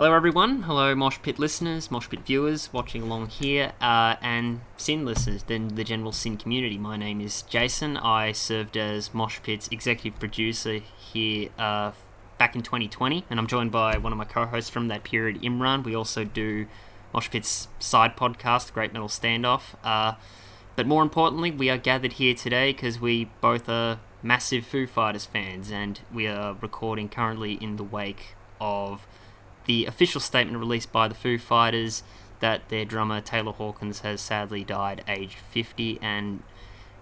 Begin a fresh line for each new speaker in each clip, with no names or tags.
Hello, everyone. Hello, Mosh Pit listeners, Mosh Pit viewers watching along here, uh, and SYN listeners, then the general SYN community. My name is Jason. I served as Mosh Pit's executive producer here uh, back in 2020, and I'm joined by one of my co hosts from that period, Imran. We also do Mosh Pit's side podcast, Great Metal Standoff. Uh, but more importantly, we are gathered here today because we both are massive Foo Fighters fans, and we are recording currently in the wake of the official statement released by the Foo Fighters that their drummer Taylor Hawkins has sadly died aged 50 and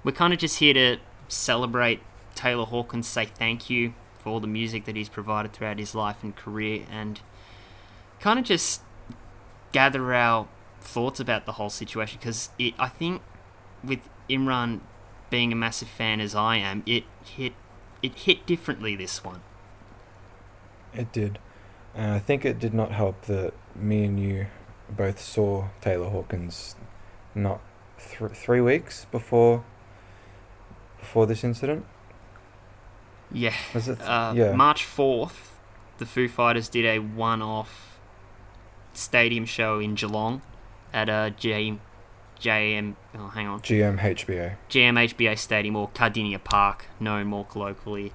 we're kind of just here to celebrate Taylor Hawkins say thank you for all the music that he's provided throughout his life and career and kind of just gather our thoughts about the whole situation because it I think with Imran being a massive fan as I am it hit it hit differently this one
It did. Uh, I think it did not help that me and you both saw Taylor Hawkins not th- three weeks before before this incident.
Yeah.
Was it?
Uh,
yeah.
March 4th, the Foo Fighters did a one off stadium show in Geelong at a J- JM. Oh, hang on.
GMHBA.
GMHBA Stadium or Kardinia Park, known more colloquially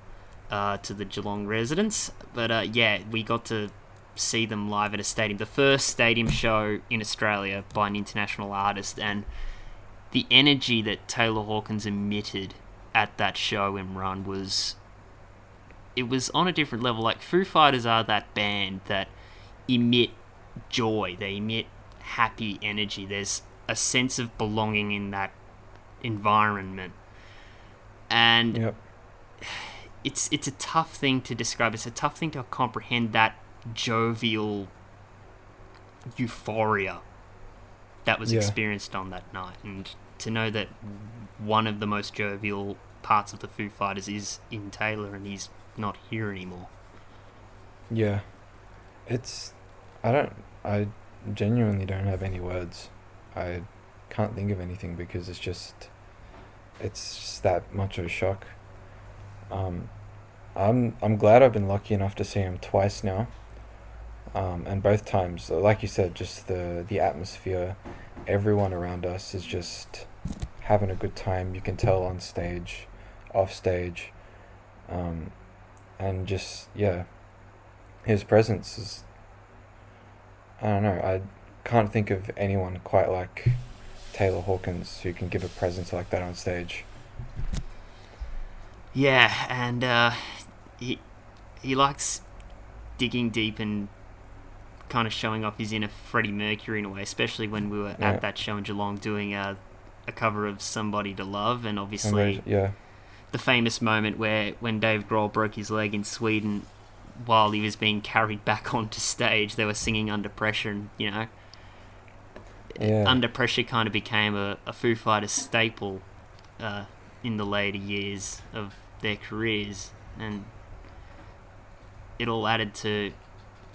uh, to the Geelong residents. But uh, yeah, we got to see them live at a stadium. The first stadium show in Australia by an international artist, and the energy that Taylor Hawkins emitted at that show and run was. It was on a different level. Like Foo Fighters are that band that emit joy. They emit happy energy. There's a sense of belonging in that environment. And
Yep.
It's it's a tough thing to describe. It's a tough thing to comprehend that jovial euphoria that was
Yeah.
experienced on that night, and to know that one of the most jovial parts of the Foo Fighters is in Taylor, and he's not here anymore.
Yeah. It's. I don't. I genuinely don't have any words. I can't think of anything because it's just. It's just that much of a shock. Um, I'm I'm glad I've been lucky enough to see him twice now. Um, and both times, like you said, just the the atmosphere, everyone around us is just having a good time. You can tell on stage, off stage, um, and just yeah, his presence is. I don't know. I can't think of anyone quite like Taylor Hawkins who can give a presence like that on stage.
Yeah, and uh, he he likes digging deep and kind of showing off his inner Freddie Mercury in a way, especially when we were
Yeah.
at that show in Geelong doing a, a cover of "Somebody to Love," and
And
obviously
there's- yeah,
the famous moment where when Dave Grohl broke his leg in Sweden while he was being carried back onto stage, they were singing "Under Pressure," and you know,
yeah,
"Under Pressure" kind of became a, a Foo Fighters staple uh, in the later years of their careers, and it all added to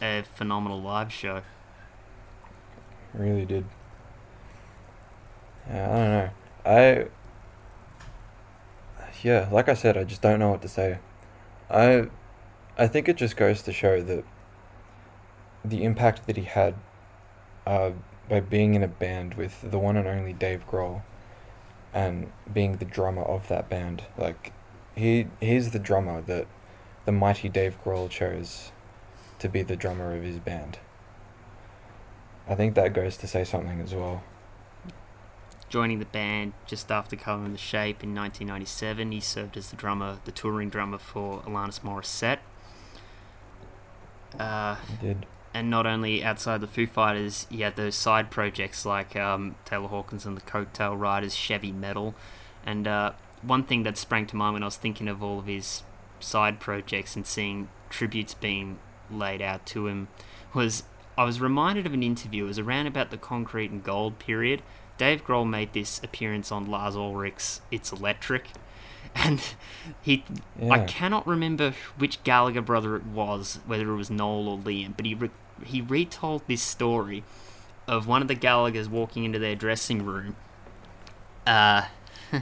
a phenomenal live show.
really did. Yeah, I don't know. I. Yeah, like I said, I just don't know what to say. I, I think it just goes to show that. The impact that he had, uh, by being in a band with the one and only Dave Grohl, and being the drummer of that band, like, he he's the drummer that, the mighty Dave Grohl chose, to be the drummer of his band. I think that goes to say something as well.
Joining the band just after Colour and The Shape in 1997, he served as the drummer, the touring drummer for Alanis Morissette. Uh,
He did.
and not only outside the Foo Fighters, he had those side projects like um, Taylor Hawkins and the Coattail Riders, Chevy Metal, and uh, one thing that sprang to mind when I was thinking of all of his side projects and seeing tributes being laid out to him was I was reminded of an interview. It was around about the Concrete and Gold period. Dave Grohl made this appearance on Lars Ulrich's "It's Electric," and he I cannot remember which Gallagher brother it was, whether it was Noel or Liam, but he re- he retold this story of one of the Gallaghers walking into their dressing room, uh,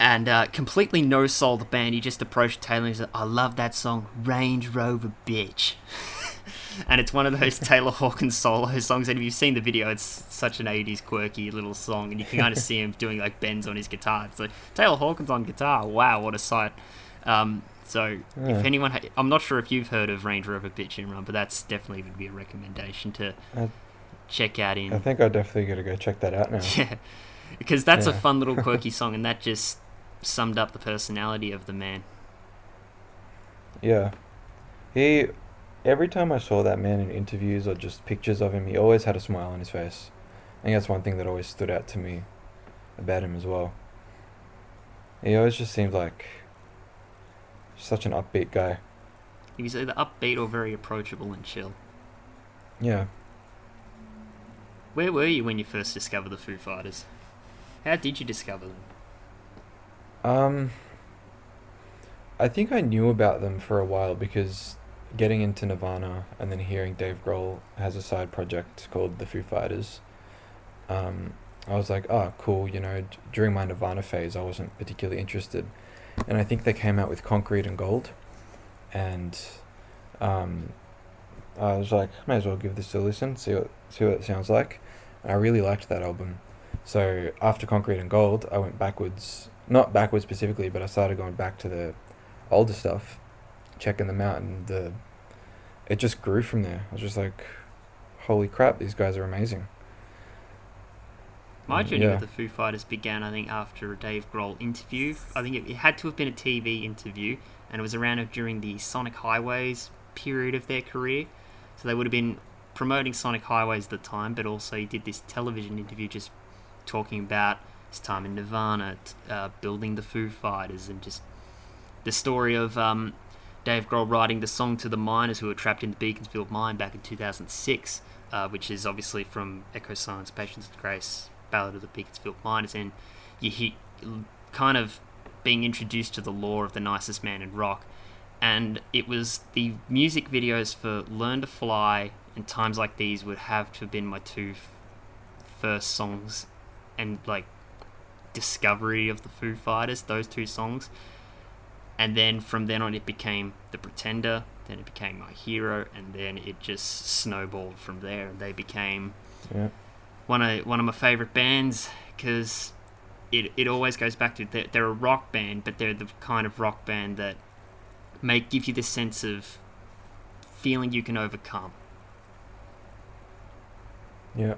and uh, completely no soul the band. He just approached Taylor and said, "I love that song, Range Rover Bitch." and it's one of those Taylor Hawkins solo songs. And if you've seen the video, it's such an '80s quirky little song, and you can kind of see him doing like bends on his guitar. It's like Taylor Hawkins on guitar. Wow, what a sight! Um, so
Yeah.
if anyone, ha- I'm not sure if you've heard of Range Rover Bitch and Run, but that's definitely would be a recommendation to
I-
check out in
I think I definitely got to go check that out now.
Yeah, because that's a fun little quirky song, and that just summed up the personality of the man.
Yeah. He every time I saw that man in interviews or just pictures of him, he always had a smile on his face. I think that's one thing that always stood out to me about him as well. He always just seemed like such an upbeat guy.
He was either upbeat or very approachable and chill.
Yeah.
Where were you when you first discovered the Foo Fighters? How did you discover them?
Um I think I knew about them for a while because getting into Nirvana and then hearing Dave Grohl has a side project called the Foo Fighters. Um I was like, "Oh, cool, you know, d- during my Nirvana phase, I wasn't particularly interested." And I think they came out with Concrete and Gold and um I was like, may as well give this a listen, see what see what it sounds like. And I really liked that album. So after Concrete and Gold, I went backwards, not backwards specifically, but I started going back to the older stuff, checking them out, and the it just grew from there. I was just like, holy crap, these guys are amazing.
My
Mm,
journey
yeah.
with the Foo Fighters began, I think, after a Dave Grohl interview. I think it, it had to have been a TV interview, and it was around during the Sonic Highways period of their career. So they would have been promoting Sonic Highways at the time, but also he did this television interview just talking about his time in Nirvana, uh, building the Foo Fighters, and just the story of um, Dave Grohl writing the song to the miners who were trapped in the Beaconsfield mine back in 2006, uh, which is obviously from Echoes Silence, Patience and Grace, Ballad of the Beaconsfield Miners, and you hit kind of being introduced to the lore of the nicest man in rock. And it was the music videos for Learn to Fly and Times Like These would have to have been my two f- first songs and like discovery of the Foo Fighters, those two songs. And then from then on, it became The Pretender, then it became My Hero, and then it just snowballed from there. They became
Yeah.
one of one of my favorite bands because it it always goes back to they're, they're a rock band, but they're the kind of rock band that may give you the sense of feeling you can overcome.
Yeah.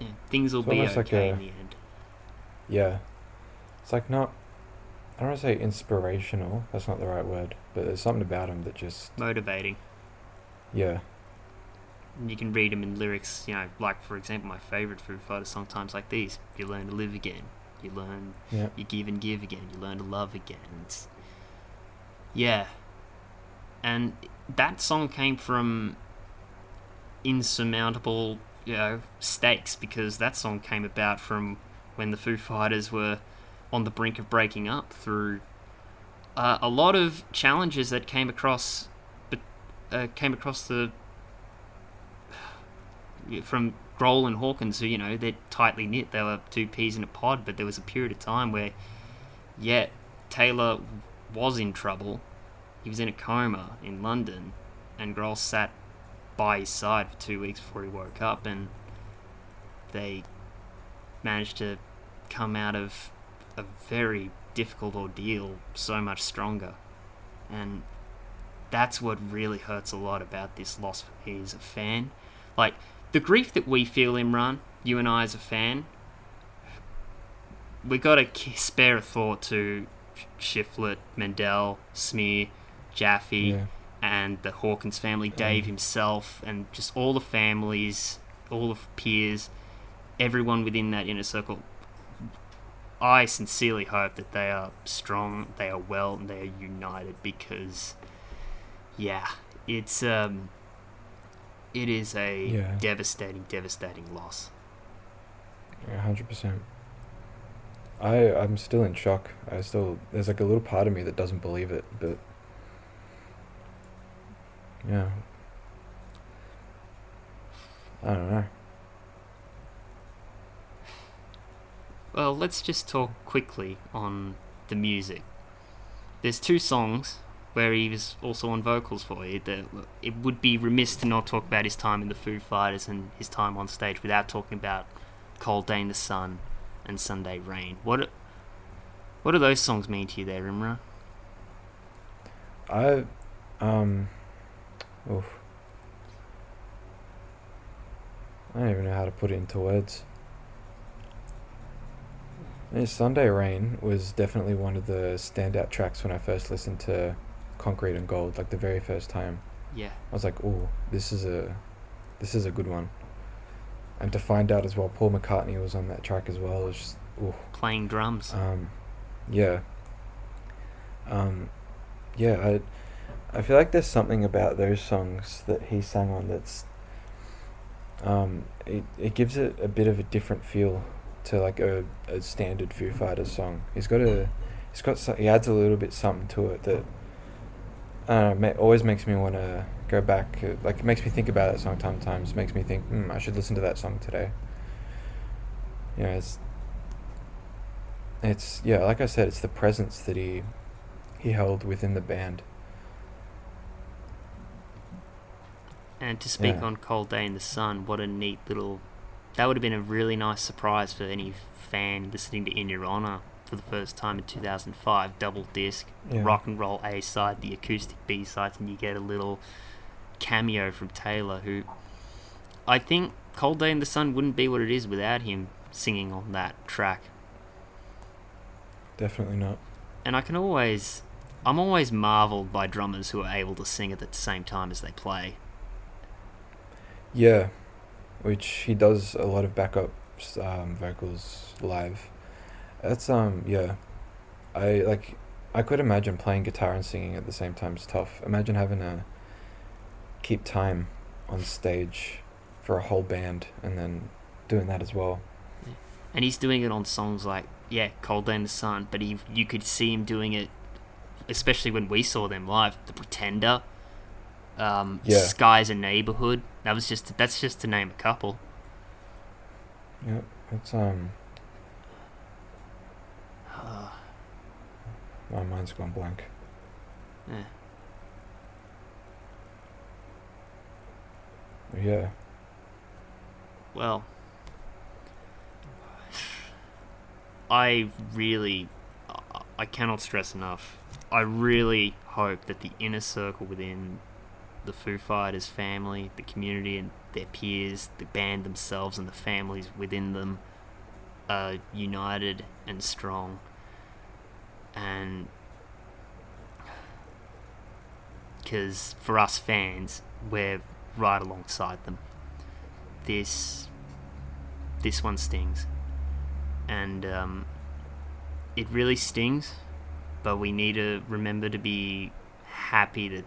Yeah, things will
It's
be
almost like
okay
a-
in the end.
Yeah. It's like not I don't want to say inspirational, that's not the right word, but there's something about him that just
Motivating.
yeah.
You can read him in lyrics, you know, like for example, my favorite Foo Fighters song times like these. You learn to live again. You learn
Yeah.
you give and give again. You learn to love again. It's, yeah, and that song came from insurmountable, you know, stakes because that song came about from when the Foo Fighters were on the brink of breaking up through uh, a lot of challenges that came across, but uh, came across the from Grohl and Hawkins, who you know they're tightly knit. They were two peas in a pod, but there was a period of time where, yeah, Taylor was in trouble. He was in a coma in London, and Grohl sat by his side for two weeks before he woke up, and they managed to come out of a very difficult ordeal so much stronger. And that's what really hurts a lot about this loss for me as a fan. Like, the grief that we feel, Imran, you and I as a fan, we got to spare a thought to Shiflett, Mendel, Smear, Jaffee,
Yeah.
and the Hawkins family, Dave himself, and just all the families, all the peers, everyone within that inner circle. I sincerely hope that they are strong, they are well, and they are united because, yeah, it's um, it is a
Yeah.
devastating, devastating loss.
Yeah, hundred percent. I I'm still in shock. I still there's like a little part of me that doesn't believe it, but yeah. I don't know.
Well, let's just talk quickly on the music. There's two songs where he was also on vocals for it. The, it would be remiss to not talk about his time in the Foo Fighters and his time on stage without talking about Cold Day in the Sun and Sunday Rain. What what do those songs mean to you there, Imra?
I, um, oof. I don't even know how to put it into words. Yeah, Sunday Rain was definitely one of the standout tracks when I first listened to Concrete and Gold, like the very first time.
Yeah.
I was like, "Oh, this is a, this is a good one." And to find out as well, Paul McCartney was on that track as well. It was just, ooh.
Playing drums.
Um, yeah. Um, yeah. I, I feel like there's something about those songs that he sang on that's. Um, it it gives it a bit of a different feel to like a, a standard Foo Fighters song. He's got a, he's got some, he adds a little bit something to it that. I know, ma- always makes me want to go back. uh, Like it makes me think about that song sometimes. Makes me think, hmm, I should listen to that song today. You know, it's it's yeah, like I said, it's the presence that he he held within the band.
And to speak
Yeah.
on Cold Day in the Sun, what a neat little. That would have been a really nice surprise for any fan listening to In Your Honor for the first time in 2005. Double disc,
Yeah.
rock and roll A side, the acoustic B sides, and you get a little cameo from Taylor, who I think Cold Day in the Sun wouldn't be what it is without him singing on that track.
Definitely not.
And I can always. I'm always marveled by drummers who are able to sing at the same time as they play.
Yeah, which he does a lot of backup um, vocals live. That's um yeah, I like. I could imagine playing guitar and singing at the same time is tough. Imagine having to keep time on stage for a whole band and then doing that as well. Yeah.
and he's doing it on songs like yeah cold day in the sun but he you could see him doing it especially when we saw them live the pretender um
Yeah.
skies a neighborhood that was just that's just to name a couple
Yeah, it's um. My mind's gone blank.
yeah.
Yeah.
well i really I- i cannot stress enough i really hope that the inner circle within the Foo Fighters family, the community, and their peers, the band themselves, and the families within them are united and strong. And because for us fans, we're right alongside them. This this one stings, and um, it really stings. But we need to remember to be happy that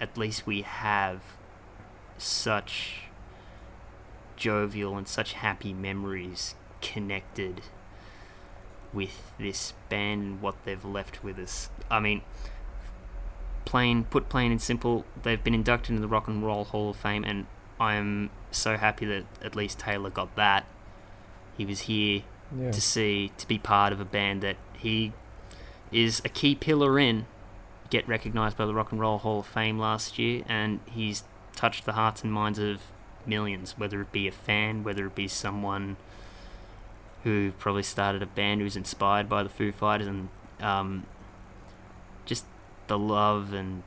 at least we have such jovial and such happy memories connected with this band and what they've left with us. I mean, plain put plain and simple, they've been inducted into the Rock and Roll Hall of Fame, and I'm so happy that at least Taylor got that. He was here
Yeah.
to see to be part of a band that he is a key pillar in get recognized by the Rock and Roll Hall of Fame last year and he's touched the hearts and minds of millions whether it be a fan whether it be someone who probably started a band who's inspired by the Foo Fighters and um, just the love and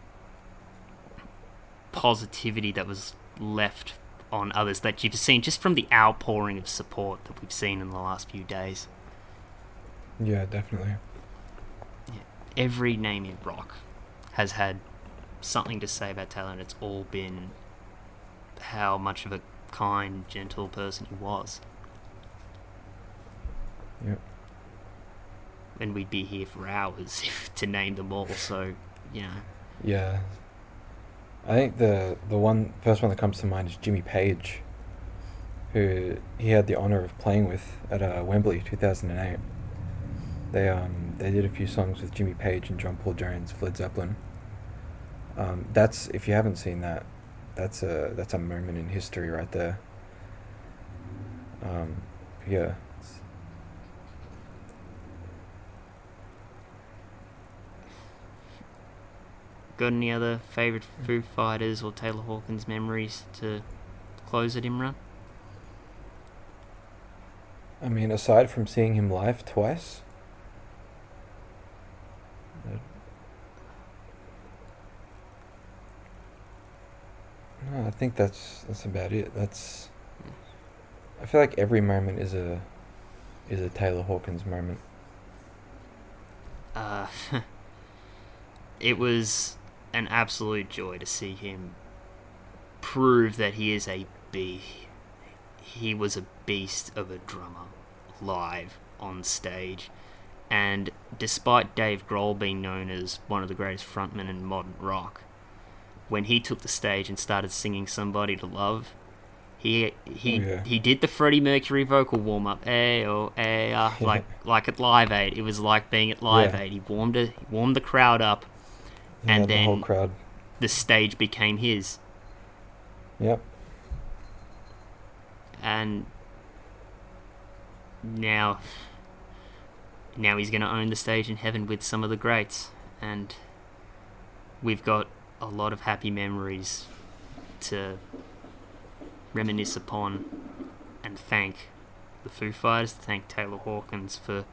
positivity that was left on others that you've seen just from the outpouring of support that we've seen in the last few days.
Yeah, definitely.
Every name in rock has had something to say about Taylor, and it's all been how much of a kind, gentle person he was.
Yep.
And we'd be here for hours to name them all, so, you know.
Yeah. I think the the one first one that comes to mind is Jimmy Page, who he had the honor of playing with at uh, Wembley 2008. They um they did a few songs with Jimmy Page and John Paul Jones, Led Zeppelin. Um, that's if you haven't seen that, that's a that's a moment in history right there. Um, yeah.
got any other favourite Foo Fighters or Taylor Hawkins memories to close it, Imran?
I mean, aside from seeing him live twice, uh, no, I think that's that's about it. That's. I feel like every moment is a, is a Taylor Hawkins moment.
Uh, it was an absolute joy to see him prove that he is a beast. He was a beast of a drummer live on stage. And despite Dave Grohl being known as one of the greatest frontmen in modern rock, when he took the stage and started singing "Somebody to Love," he he
Oh, yeah.
he did the Freddie Mercury vocal warm up, eh oh eh ah, like like at Live Aid. It was like being at Live
Yeah.
Aid. He warmed it, he warmed the crowd up.
Yeah,
And
the whole
then-
crowd.
The stage became his,
Yep.
and now now he's going to own the stage in heaven with some of the greats and we've got a lot of happy memories to reminisce upon and thank the Foo Fighters, thank Taylor Hawkins for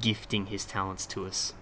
gifting his talents to us.